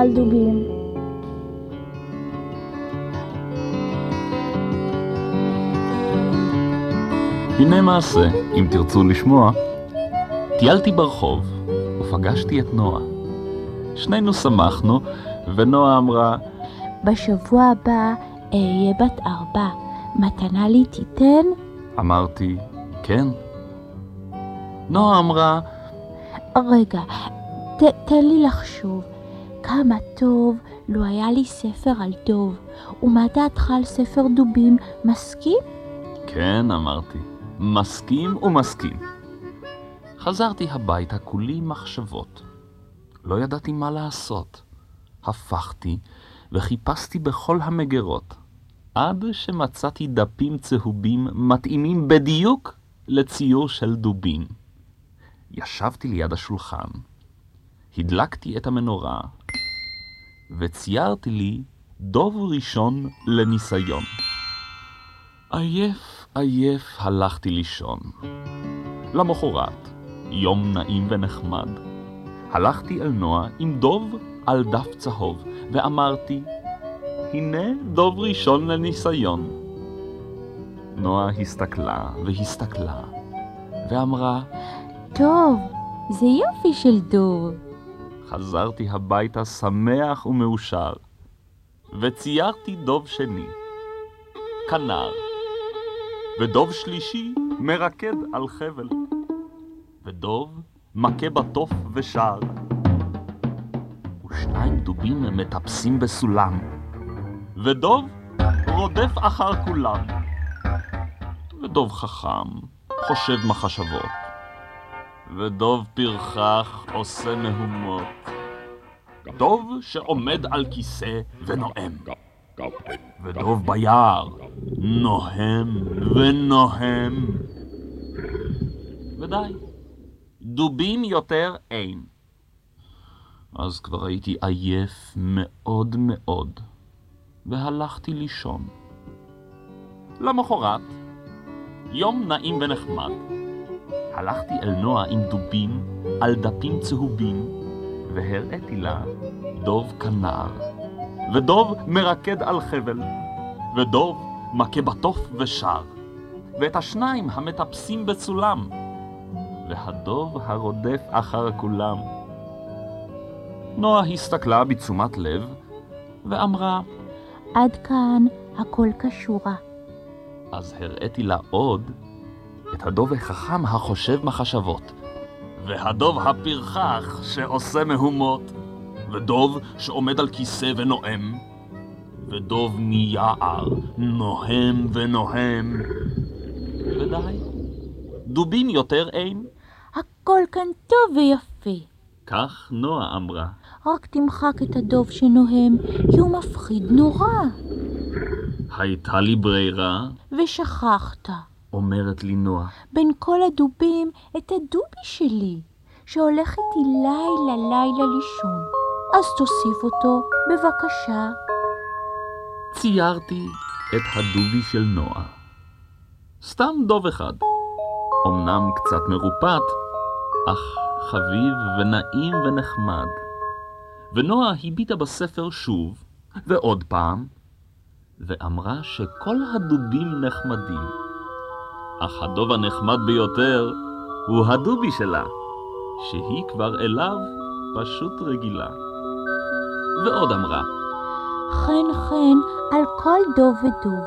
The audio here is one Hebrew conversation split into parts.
על דובים. הנה מעשה, אם תרצו לשמוע. טיילתי ברחוב, ופגשתי את נועה. שנינו שמחנו, ונועה אמרה, בשבוע הבא אהיה בת ארבע. מתנה לי תיתן? אמרתי, כן. נועה אמרה, רגע, ת, תן לי לחשוב. כמה טוב לו היה לי ספר על דוב. ומה דעתך על ספר דובים? מסכים? כן, אמרתי, מסכים ומסכים. חזרתי הביתה כולי מחשבות. לא ידעתי מה לעשות. הפכתי וחיפשתי בכל המגירות, עד שמצאתי דפים צהובים מתאימים בדיוק לציור של דובים. ישבתי ליד השולחן, הדלקתי את המנורה, וציירתי לי דוב ראשון לניסיון. עייף, עייף הלכתי לישון. למחרת, יום נעים ונחמד, הלכתי אל נועה עם דוב על דף צהוב, ואמרתי, הנה דוב ראשון לניסיון. נועה הסתכלה והסתכלה, ואמרה, טוב, זה יופי של דוב. חזרתי הביתה שמח ומאושר, וציירתי דוב שני, כנר, ודוב שלישי מרקד על חבל, ודוב מכה בתוף ושר, ושניים דובים מטפסים בסולם, ודוב רודף אחר כולם, ודוב חכם חושב מחשבות. ודוב פרחח עושה מהומות. דוב שעומד על כיסא ונואם. ודוב ביער נוהם ונוהם. ודי, דובים יותר אין. אז כבר הייתי עייף מאוד מאוד, והלכתי לישון. למחרת, יום נעים ונחמד. הלכתי אל נועה עם דובים על דפים צהובים, והראיתי לה דוב כנר, ודוב מרקד על חבל, ודוב מכה בתוף ושר, ואת השניים המטפסים בסולם, והדוב הרודף אחר כולם. נועה הסתכלה בתשומת לב, ואמרה, עד כאן הכל כשורה. אז הראיתי לה עוד את הדוב החכם החושב מחשבות, והדוב הפרחח שעושה מהומות, ודוב שעומד על כיסא ונואם, ודוב מיער נוהם ונוהם, ודי, דובים יותר אין. הכל כאן טוב ויפה. כך נועה אמרה. רק תמחק את הדוב שנוהם, כי הוא מפחיד נורא. הייתה לי ברירה, ושכחת, אומרת לי נועה. בין כל הדובים, את הדובי שלי, שהולך איתי לילה לילה לישון. אז תוסיף אותו, בבקשה. ציירתי את הדובי של נועה. סתם דוב אחד. אמנם קצת מרופט, אך חביב ונעים ונחמד. ונועה הביטה בספר שוב, ועוד פעם, ואמרה שכל הדובים נחמדים. אך הדוב הנחמד ביותר הוא הדובי שלה, שהיא כבר אליו פשוט רגילה. ועוד אמרה, חן חן על כל דוב ודוב,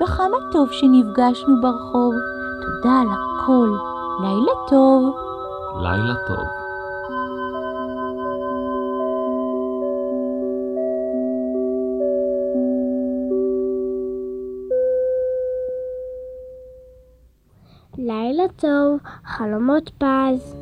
וכמה טוב שנפגשנו ברחוב. תודה על הכל. לילה טוב. לילה טוב. לילה טוב, חלומות פז.